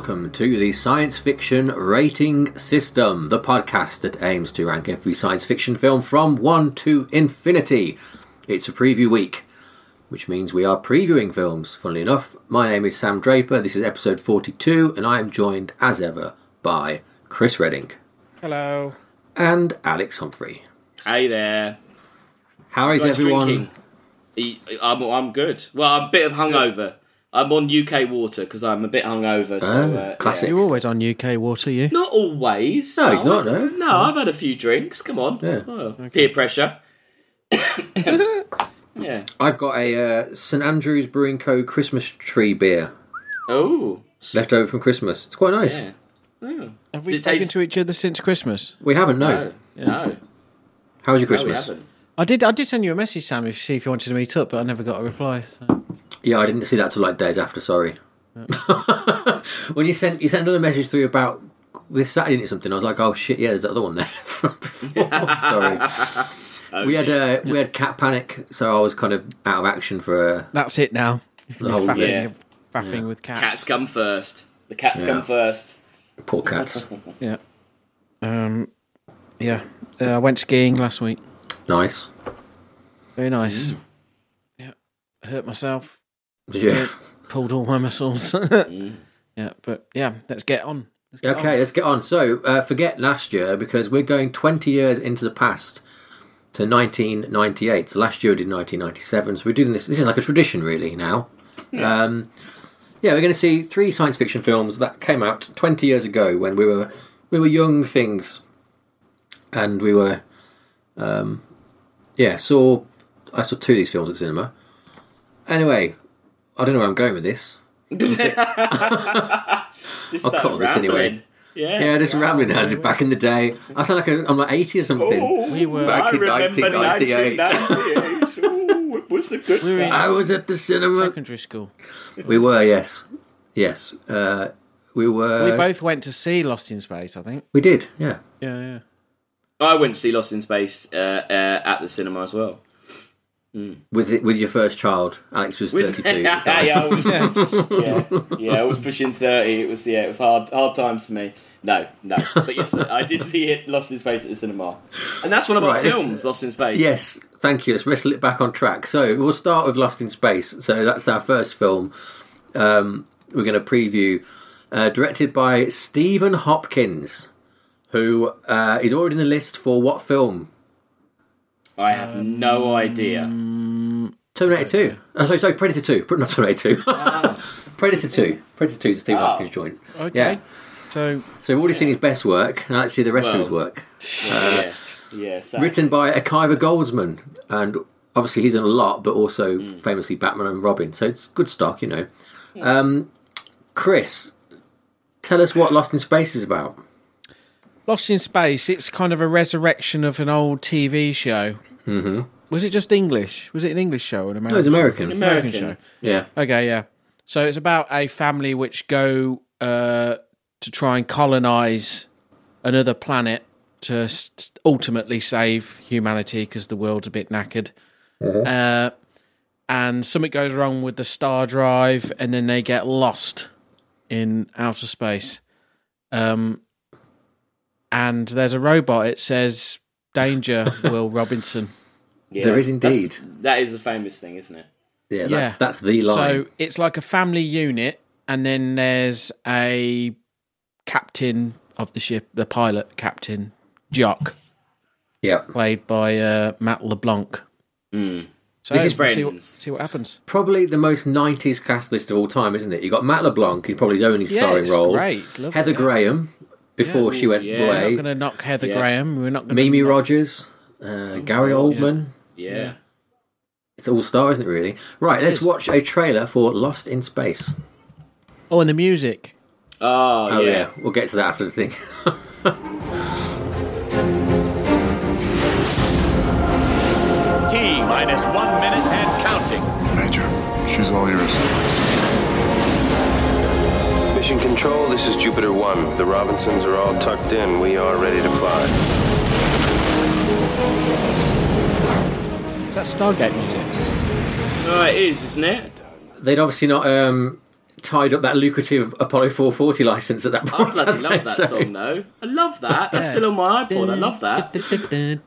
welcome to the Science Fiction Rating System, the podcast that aims to rank every science fiction film from 1 to infinity. It's a preview week, which means we are previewing films. Funnily enough, my name is Sam Draper, this is episode 42, and I am joined, as ever, by Chris Redding Hello. and Alex Humphrey. Hey there. How is Guys everyone? drinking? I'm, I'm good. Well, I'm a bit of hungover. I'm on UK water because I'm a bit hungover. So, Oh, uh, classic. yeah. You're always on UK water, you? Not always. No, he's not, I've- no. No, I've had a few drinks. Come on. Yeah. Oh, Peer pressure. yeah. I've got a uh, St Andrews Brewing Co. Christmas tree beer Oh. left over from Christmas. It's quite nice. Yeah. Oh. Have we Did it spoken taste- to each other since Christmas? We haven't, no. No. No. How was your No, we Christmas? haven't. I did. I did send you a message, Sam, if see if you wanted to meet up, but I never got a reply. So. Yeah, I didn't see that till like days after. Sorry. when you sent you sent another message through about this Saturday or something, I was like, oh shit, yeah, there's that other one there. from before. Sorry. We had uh, we had cat panic, so I was kind of out of action for. Uh, That's it now. The whole- faffing, Yeah. faffing with cats. Cats come first. The cats Yeah. come first. poor cats. Yeah. Um. Yeah. Uh, I went skiing last week. nice. Very nice. Yeah. I Hurt myself. Did you? Pulled all my muscles. yeah. But yeah, let's get on. Let's get Okay, on. let's get on. So, uh, forget last year because we're going 20 years into the past to 1998. So, last year we did 1997. So, we're doing this. This is like a tradition, really, now. Yeah, um, yeah we're going to see three science fiction films that came out 20 years ago when we were we were young things. And we were, um, yeah, saw. I saw two of these films at cinema. Anyway, I don't know where I'm going with this. Just I'll start cut this anyway. Yeah. Yeah, just rambling as back in the day. I sound like a, I'm like 80 or something. Oh, We were- Back I in remember 1998. 1998. Ooh, it was a good We were in- I was at the cinema. Secondary school. We were, yes, yes. Uh, we were. we both went to see Lost in Space. I think. We did, yeah. Yeah. Yeah. I went to see Lost in Space uh, uh, at the cinema as well. With it, with your first child, Alex was 32. yeah, at yeah, I was, yeah, yeah, I was pushing thirty. It was yeah, it was hard hard times for me. No, no, but yes, I did see it Lost in Space at the cinema, and that's one of our Right, let's- films, Lost in Space. Yes, thank you. Let's wrestle it back on track. So we'll start with Lost in Space. So that's our first film. Um, we're going to preview, uh, directed by Stephen Hopkins, who uh, is already in the list for what film? I have no idea. Terminator 2. Oh, sorry, sorry, Predator 2. Pre- Not Terminator 2. Ah. Predator 2. Predator 2 is a Stephen Oh. Ah. Hopkins joint. Okay. Yeah. So So we've already seen his best work, and I'd like to see the rest of his Well. work. yeah, uh, yeah. So, Written by Akiva Goldsman, and obviously he's in a lot, but also mm. famously Batman and Robin. So it's good stock, you know. Um, Chris, tell us what Lost in Space is about. Lost in Space, it's kind of a resurrection of an old TV show. Mm-hmm. Mm-hmm. Was it just English? Was it an English show or an American? No, it's American. show? American. show. Yeah. Okay, yeah. So it's about a family which go uh, to try and colonize another planet to s- ultimately save humanity because the world's a bit knackered. Uh, and something goes wrong with the star drive, and then they get lost in outer space. Um, and there's a robot. It says "Danger, Will Robinson." Yeah, There is indeed. That is the famous thing, isn't it? Yeah, that's, Yeah. that's the line. So it's like a family unit, and then there's a captain of the ship, the pilot captain, Jock, yeah. played by uh, Matt LeBlanc. Mm. So This is see what, Friends. see what happens. Probably the most 90s cast list of all time, isn't it? You've got Matt LeBlanc, who's probably his only Yeah, starring it's role. great. It's lovely, Heather yeah. Graham, before Yeah. she went Yeah. We're away. not going to knock Heather Yeah. Graham. We're not going Mimi Rogers, uh, Gary Oldman. Yeah. It's all star, isn't it, really? Right, let's watch a trailer for Lost in Space. Oh, and the music. Oh, Oh, yeah. yeah. We'll get to that after the thing. T minus one minute and counting. Major, she's all yours. Mission Control, this is Jupiter 1. The Robinsons are all tucked in. We are ready to fly. Is that Stargate music? Oh, it is, isn't it? They'd obviously not um, tied up that lucrative Apollo 440 license at that I point. bloody had love they? that So- song though. I love that. That's still on my iPod. I love that. and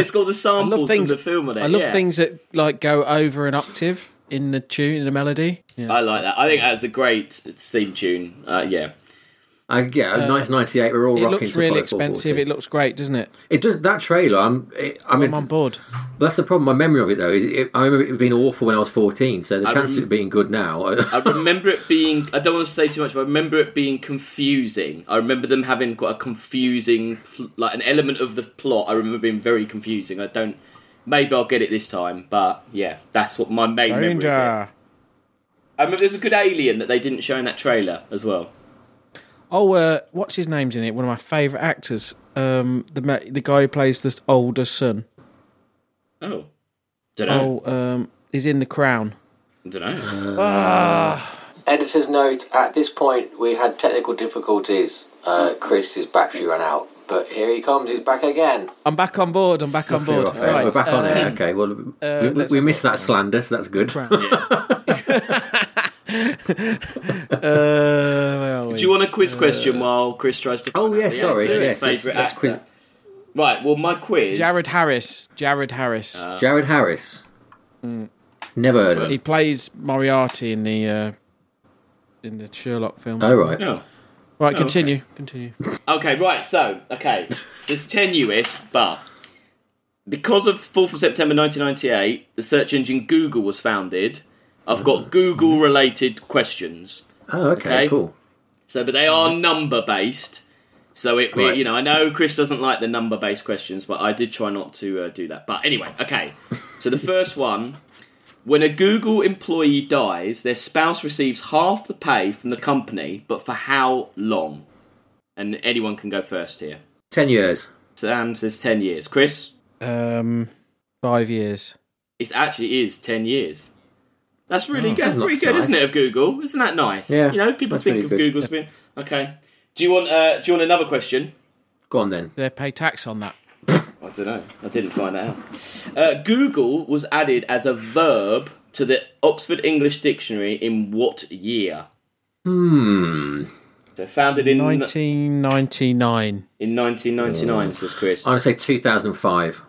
it's got the I samples love things. from the film on it. I love yeah. things that like go over an octave in the tune, in the melody. Yeah. I like that. I think that's a great theme tune. Uh, yeah. Uh, yeah, 1998, we're all It rocking looks really expensive. It looks great, doesn't it? It does that trailer. I'm. It, I mean, I'm on board. that's the problem. My memory of it though is it, I remember it being awful when I was 14. So the I chances rem- of it being good now. I remember it being. I don't want to say too much, but I remember it being confusing. I remember them having quite a confusing, like an element of the plot. I remember being very confusing. I don't. Maybe I'll get it this time, but yeah, that's what my main memory. Of it. I remember there's a good alien that they didn't show in that trailer as well. Oh, uh, what's his name's in it? One of my favourite actors. Um, the ma- the guy who plays the older son. Oh, don't know. Oh, um, he's in The Crown. don't know. Editor's note: At this point, we had technical difficulties. Uh, Chris's battery ran out, but here he comes. He's back again. I'm back on board. I'm back on board. We're, Right, we're back on um, it. Okay. Well, we, we, we missed that slander, so that's good. Uh, where are we? Do you want a quiz question while Chris tries to? Oh, find yeah, out sorry, answer to his yes, let's- favourite let's actor? quiz- Right. Well, my quiz. Jared Harris. Jared Harris. Jared Harris. Never heard of he plays Moriarty in the uh, in the Sherlock film. Oh right. No. right, oh, continue. Continue. Okay, right, so, okay. So it's tenuous, but because of 4th of September 1998, the search engine Google was founded. I've got Google related questions. Oh okay. Okay. Cool. So, but they are number based. So it, Right. you know, I know Chris doesn't like the number based questions, but I did try not to uh, do that. But anyway, okay. So the first one, when a Google employee dies, their spouse receives half the pay from the company, but for how long? And anyone can go first here. Ten years. Sam says ten years. Chris, Um, five years. it actually is ten years. That's really good. that's That's pretty not good, isn't it? Of Google, isn't that nice? Yeah, You know, people think really of good. Google's been okay. Do you want? Uh, do you want another question? Go on then. They pay tax on that? I don't know. I didn't find that out. Uh, Google was added as a verb to the Oxford English Dictionary in what year? Hmm. So founded in 1999. in 1999, says Chris. I'm gonna say 2005.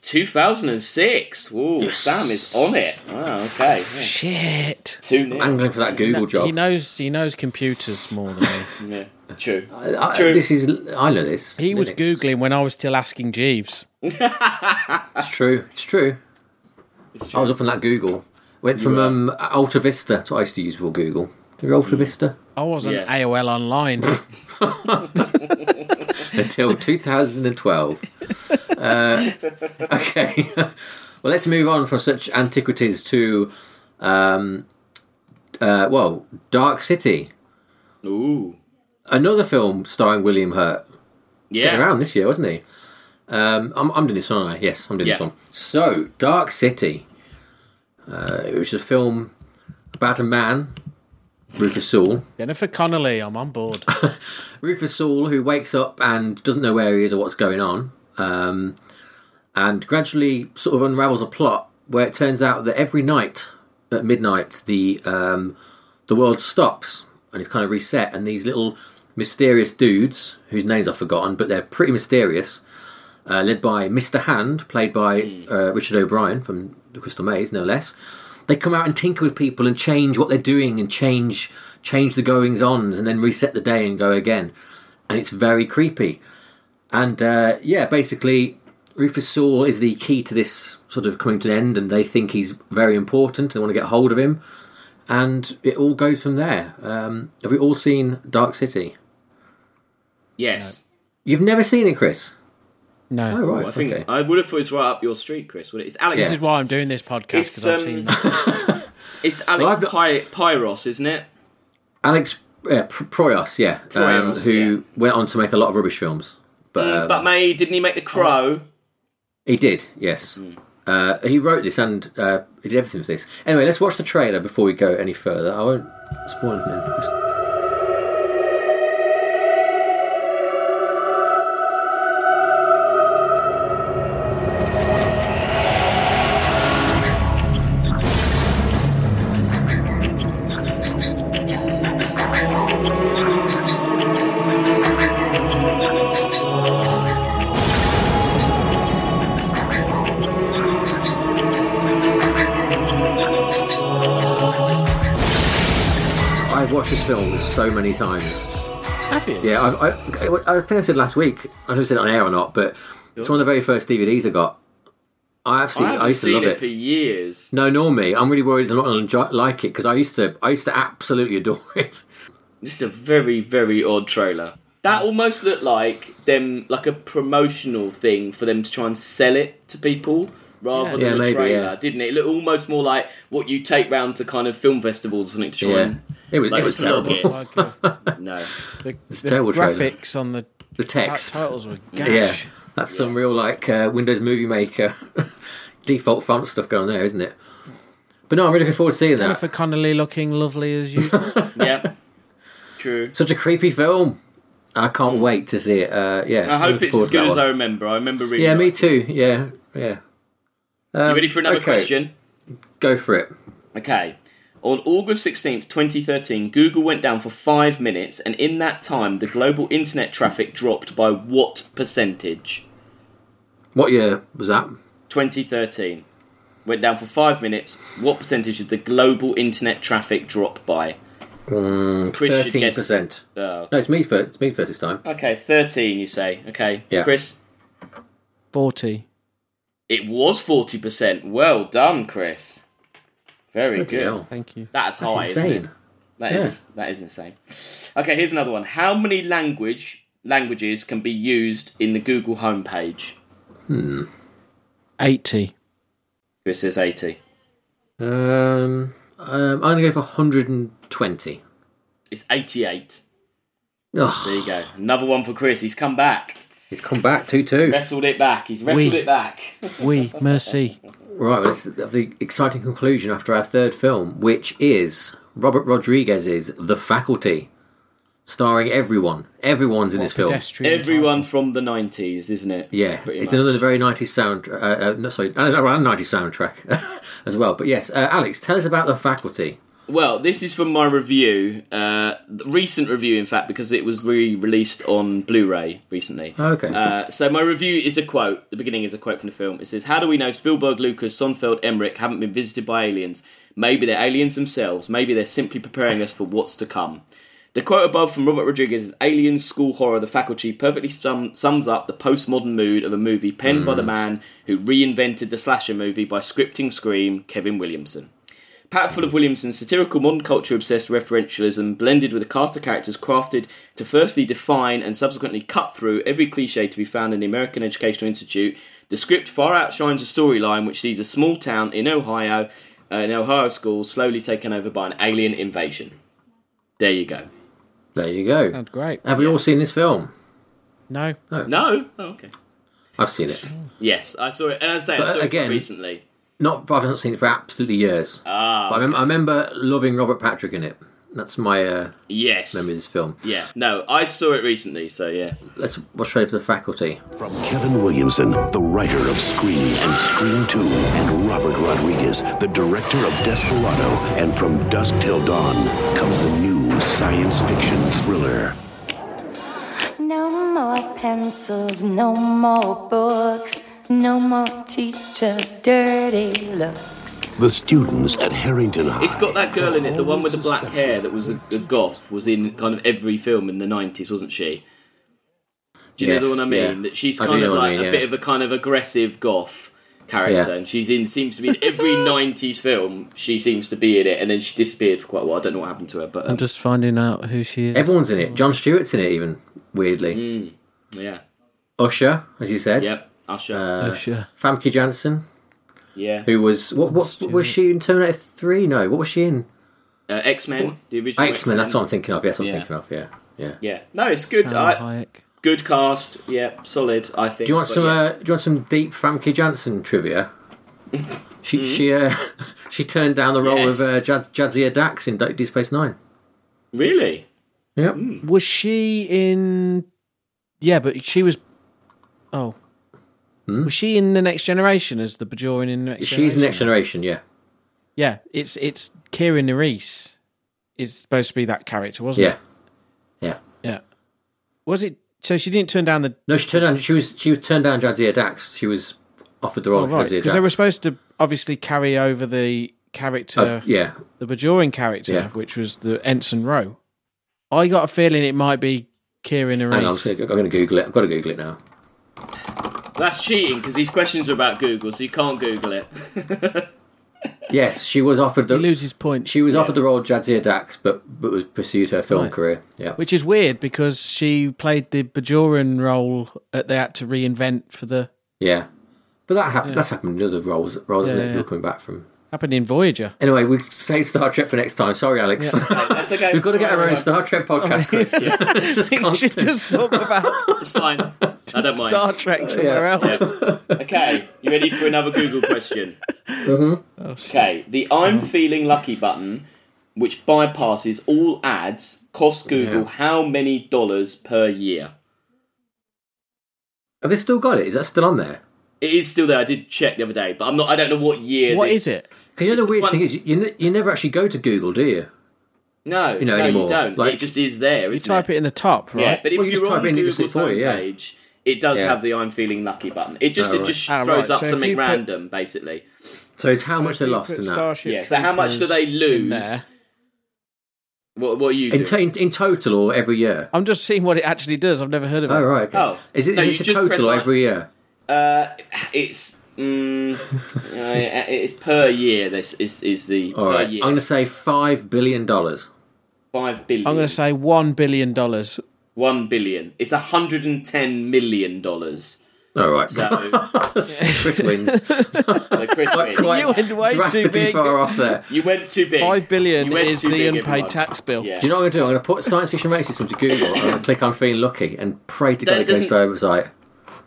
It's 2006. Ooh, Sam is on it. Wow. Okay. Yeah. Shit. Two nil. Angling for that Google job. He knows. He knows computers more than me. Yeah. True. I- True. This is. I know this. He was googling when I was still asking Jeeves. It's true. It's true. It's I was up on that Google. Went from were. um, Alta Vista. That's what I used to use before Google. Do you Alta Vista? I wasn't Yeah. AOL online. Until 2012. uh, okay. well, let's move on from such antiquities to, um, uh, well, Dark City. Ooh. Another film starring William Hurt. Yeah. Getting around this year, wasn't he? Um, I'm, I'm doing this one, aren't I? Yes, I'm doing this one. So, Dark City. Uh, it was a film about a man, Rufus Sewell. Jennifer Connelly, I'm on board. Rufus Sewell, who wakes up and doesn't know where he is or what's going on, um, and gradually sort of unravels a plot where it turns out that every night at midnight the um, the world stops and it's kind of reset, and these little mysterious dudes whose names I've forgotten, but they're pretty mysterious, uh, led by Mr. Hand, played by uh, Richard O'Brien from The Crystal Maze, no less. They come out and tinker with people and change what they're doing and change change the goings ons and then reset the day and go again. And it's very creepy. And uh, yeah, basically, Rufus Sewell is the key to this sort of coming to an end, and they think he's very important. They want to get hold of him, and it all goes from there. Um, have we all seen Dark City? Yes. You've never seen it, Chris? No. Oh right, I think okay. I would have thought it's right up your street, Chris. Would it? It's Alex. Yeah. This is why I'm doing this podcast It's, because I've um, seen that. It's Alex Well, Py- Pyros, isn't it? Alex uh, P- Proyas, yeah, um, who yeah. went on to make a lot of rubbish films, but um, but May didn't he make the Crow? He did, yes. Uh, he wrote this and uh, he did everything with this. Anyway, let's watch the trailer before we go any further. I won't spoil it. So many times. Have you? Yeah, I, I, I think I said last week. I don't know if I said it on air or not, but it's one of the very first DVDs I got. I I absolutely, I, haven't used to seen love it, it. for years. No, nor me. I'm really worried I'm not going to like it because I used to, I used to absolutely adore it. This is a very, very odd trailer. That almost looked like them, like a promotional thing for them to try and sell it to people rather Yeah, than a maybe, trailer, yeah. didn't it? It looked almost more like what you take round to kind of film festivals or something to try Yeah, and it was, like it was terrible. it. Like, uh, No, the, It's the terrible trailer. graphics on the The text, titles were yeah, gash. that's some real like uh, Windows Movie Maker default font stuff going on there, isn't it? But no, I'm really looking forward to seeing that. Jennifer Connelly looking lovely as usual. yeah, true. Such a creepy film. I can't wait to see it. Uh, yeah, I hope it's as good as one. I remember. I remember reading. Yeah, me it. too. Yeah, yeah. Um, You ready for another okay, question? Go for it. Okay. On August 16th, 2013, Google went down for five minutes, and in that time, the global internet traffic dropped by what percentage? What year was that? 2013. Went down for five minutes. What percentage did the global internet traffic drop by? Mm, Chris should Thirteen guess. percent. Oh, No, it's me first. It's me first this time. okay, 13, you say. Okay. Yeah. Chris? 40. It was 40%. Well done, Chris. Very Bloody good. hell. Thank you. That's That's high, isn't it? insane. That is that is insane. Okay, here's another one. How many language languages can be used in the Google homepage? 80. Chris says eighty. Um, um, I'm gonna go for 120. It's eighty-eight. Oh, There you go. Another one for Chris. He's come back. he's come back two two. Wrestled it back. He's wrestled Oui. it back. Oui, merci. Right, well, this is the exciting conclusion after our third film, which is Robert Rodriguez's The Faculty, starring everyone. Everyone's in this film. Everyone from the nineties, isn't it? Yeah, Pretty it's much. another very 90s sound. Uh, uh, no, sorry, uh, around 90s soundtrack as well. But yes, uh, Alex, tell us about The Faculty. Well, this is from my review, uh, recent review, in fact, because it was re-released on Blu-ray recently. Okay. Uh, so my review is a quote. The beginning is a quote from the film. It says, "How do we know Spielberg, Lucas, Sonnenfeld, Emmerich haven't been visited by aliens? Maybe they're aliens themselves. Maybe they're simply preparing us for what's to come." The quote above from Robert Rodriguez's Aliens school horror The Faculty perfectly sum- sums up the postmodern mood of a movie penned by the man who reinvented the slasher movie by scripting Scream, Kevin Williamson. Packed full of Williamson's satirical modern culture obsessed referentialism, blended with a cast of characters crafted to firstly define and subsequently cut through every cliche to be found in the American Educational Institute, the script far outshines a storyline which sees a small town in Ohio, uh, an Ohio school, slowly taken over by an alien invasion. There you go. There you go. Sounds great. Have we all seen this film? No. No? Oh, okay. I've seen it. Yes, I saw it, and I say I But, saw it again- recently. Not, I've not seen it for absolutely years. Ah, But I, remember, I remember loving Robert Patrick in it. That's my uh, yes. memory of this film. Yeah, no, I saw it recently, so yeah. Let's watch straight for The Faculty. From Kevin Williamson, the writer of Scream and Scream 2, and Robert Rodriguez, the director of Desperado, and From Dusk Till Dawn, comes a new science fiction thriller. No more pencils, no more books, no more teachers' dirty looks. The students at Harrington High. It's got that girl in it, the one with the black hair that was a, a goth, was in kind of every film in the 90s, wasn't she? Do you know the one I mean? yeah. That she's kind of what I like mean, a bit of a kind of aggressive goth character, Yeah. and she's in seems to be in every 90s film. She seems to be in it, and then she disappeared for quite a while. I don't know what happened to her, but um, I'm just finding out who she is. Everyone's in it. Jon Stewart's in it, even, weirdly. yeah, Usher, as you said. yep, Usher, oh, sure. Famke Janssen, yeah, who was. What, what, what was she in Terminator 3? No, what was she in? uh, X Men, the original X Men, that's what I'm thinking of. Yes, I'm Yeah. thinking of, yeah. Yeah. Yeah, no, it's good. I, Hayek. good cast, yeah, solid. I think. Do you want but some? yeah. Uh, do you want some deep Famke Janssen trivia? She she uh, she turned down the role Yes. of uh, Jad, Jadzia Dax in Deep Space Nine. really? Yep. Was she in? Yeah, but she was. Oh, was she in the Next Generation as the Bajoran in the Next She's Generation? Next Generation. Yeah. Yeah, it's it's Kira Nerys is supposed to be that character, wasn't Yeah. it? Yeah. Yeah. yeah. Was it? So she didn't turn down the. No, she turned down. She was she was turned down Jadzia Dax. She was offered the role Oh, right, Jadzia because they were supposed to obviously carry over the character, Uh, yeah, the Bajoran character, Yeah. which was the Ensign Ro. I got a feeling it might be Kira hang on, I'm going to Google it. I've got to Google it now. That's cheating because these questions are about Google, so you can't Google it. Yes, she was offered He the loses points, she was offered the role of Jadzia Dax, but but was pursued her film Right. career. Yeah, which is weird because she played the Bajoran role that they had to reinvent for the yeah. But that happened. That's happened in other roles, roles Yeah, isn't it? yeah. People coming back from. Happened in Voyager. Anyway, we say Star Trek for next time. Sorry, Alex. That's okay. We've got to get our own Star Trek podcast, Chris. it's just We should constant. just talk about It's fine. I don't mind. Star Trek somewhere else. Okay, you ready for another Google question? Mm-hmm. Okay, the I'm feeling lucky button, which bypasses all ads, costs Google Yeah. how many dollars per year? Have they still got it? Is that still on there? It is still there. I did check the other day, but I'm not. I don't know what year. What this, is it? Because you know It's the the weird one- thing is, you, ne- you never actually go to Google, do you? No, You know, no, anymore. you don't. Like- it just is there. You type it in the top, right? Yeah, but if Well, you you're just on type in, it just Google's says for yeah. it does Yeah. have the "I'm feeling lucky" button. It just Oh, it just Ah, throws right. up So something you put- random, basically. So it's how much they you lost put in that. Starship Yeah. So how much do they lose? What What are you In, doing? to- in total or every year? I'm just seeing what it actually does. I've never heard of it. Oh, right. Okay. Oh. Is it No, is you this a total or every year? Uh, it's mm, uh, it's per year. This is is the All per right. year. I'm going to say $5 billion. Five billion. I'm going to say one billion dollars. one billion. It's a hundred and ten million dollars. All right. So, Chris wins. so Chris wins. Quite You went way too drastically big. far off there. You went too big. Five billion is the unpaid everyone. tax bill. Yeah. Do you know what I'm going to do? I'm going to put science fiction racism to Google and I'm click on feeling lucky and pray to God That it goes to our website.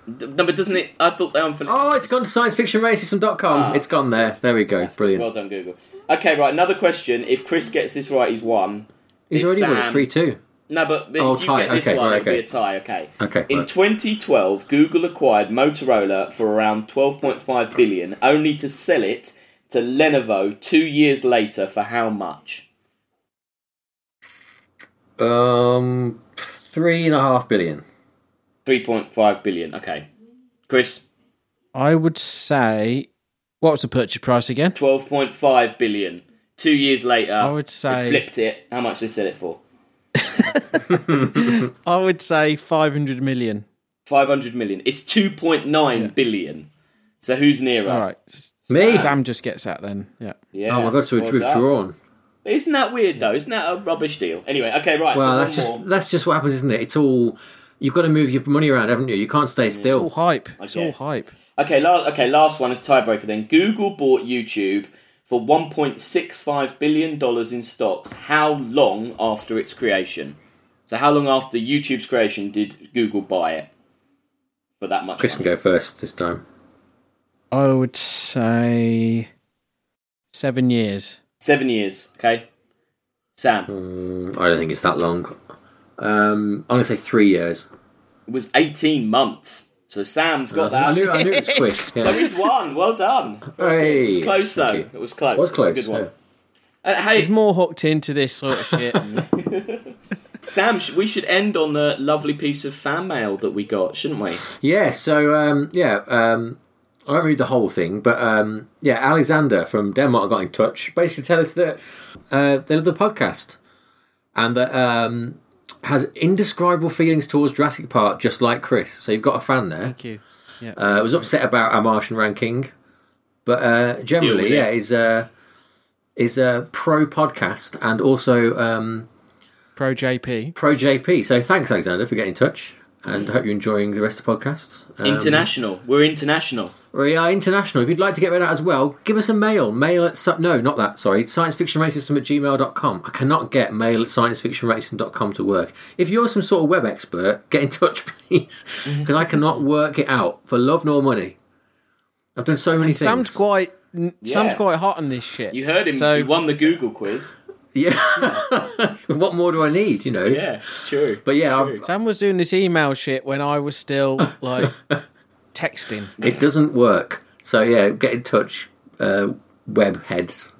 No, but doesn't it? I thought they were. Oh, it's gone to sciencefictionracism.com. Ah. It's gone there. There we go. Brilliant. Well done, Google. Okay, right. Another question. If Chris gets this right, he's won. He's if already won. It's 3 2. No, but if Oh, you tie. get this Okay, one, right, it'll be okay. a tie. Okay. Okay, In right. 2012, Google acquired Motorola for around 12.5 billion, only to sell it to Lenovo two years later for how much? Um, three and a half billion. 3.5 billion. Okay. Chris, I would say. What was the purchase price again? 12.5 billion. Two years later, I would say- flipped it. How much did they sell it for? I would say five hundred million. 500 million. It's 2.9 billion. So who's nearer? All right. S- Me? Sam just gets that then. Yeah. Yeah. Oh my god, so well we've done. drawn. Isn't that weird though? Isn't that a rubbish deal? Anyway, okay, right. Well, so that's just more. that's just what happens, isn't it? It's all you've got to move your money around, haven't you? You can't stay still. It's All still. hype. It's all hype. Okay, la- okay, last one is tiebreaker then. Google bought YouTube for $1.65 billion in stocks. How long after its creation? So, how long after YouTube's creation did Google buy it for that much? Chris can go first this time. I would say seven years. Seven years, okay? Sam, Mm, I don't think it's that long. Um, I'm going to say three years. it was 18 months. So, Sam's got that. I knew, I knew it was quick. So, he's won. Well done. Hey, It was close, though. thank you. It was close. It was close. a good one. yeah. Uh, hey, He's more hooked into this sort of shit. Sam, we should end on the lovely piece of fan mail that we got, shouldn't we? Yeah, so um, yeah, um, I won't read the whole thing, but um, yeah, Alexander from Denmark got in touch. Basically, tell us that uh, they love the podcast and that um, has indescribable feelings towards Jurassic Park, just like Chris. So you've got a fan there. Thank you. Yeah. Uh, was upset about our Martian ranking, but uh, generally, it. yeah, is uh, is uh, pro podcast and also um, Pro JP. pro JP. So thanks, Alexander, for getting in touch, and I hope you're enjoying the rest of the podcasts. Um, international. We're international. We are international. If you'd like to get rid of that as well, give us a mail. Mail at, su- no, not that, sorry, sciencefictionracism at gmail.com. I cannot get mail at sciencefictionracism.com to work. If you're some sort of web expert, get in touch, please, because I cannot work it out for love nor money. I've done so many things. Sam's quite. n- Sam's quite hot on this shit. You heard him. So- he won the Google quiz. Yeah. what more do I need, you know? Yeah, it's true. But yeah, true. Sam was doing this email shit when I was still like texting. it doesn't work. So yeah, get in touch, uh, web heads.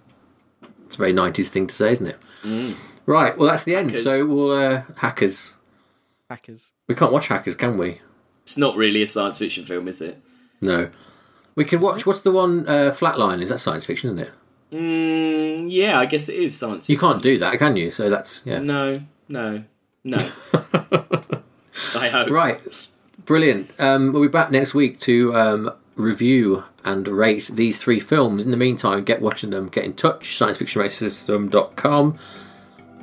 It's a very 90s thing to say, isn't it? Right, well, that's the end. Hackers. So we'll, uh, hackers. Hackers. We can't watch hackers, can we? It's not really a science fiction film, is it? No. We can watch. What's the one? Uh, Flatline. Is that science fiction? Isn't it? Mm, yeah, I guess it is science. Fiction. You can't do that, can you? So that's yeah. No, no, no. I hope. Right, brilliant. Um, we'll be back next week to um, review and rate these three films. In the meantime, get watching them. Get in touch. ScienceFictionRateSystem.com.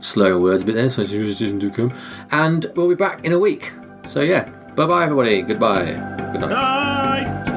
Slow words a bit there. ScienceFictionRateSystem.com. And we'll be back in a week. So yeah, bye bye everybody. Goodbye. Good night. Ah!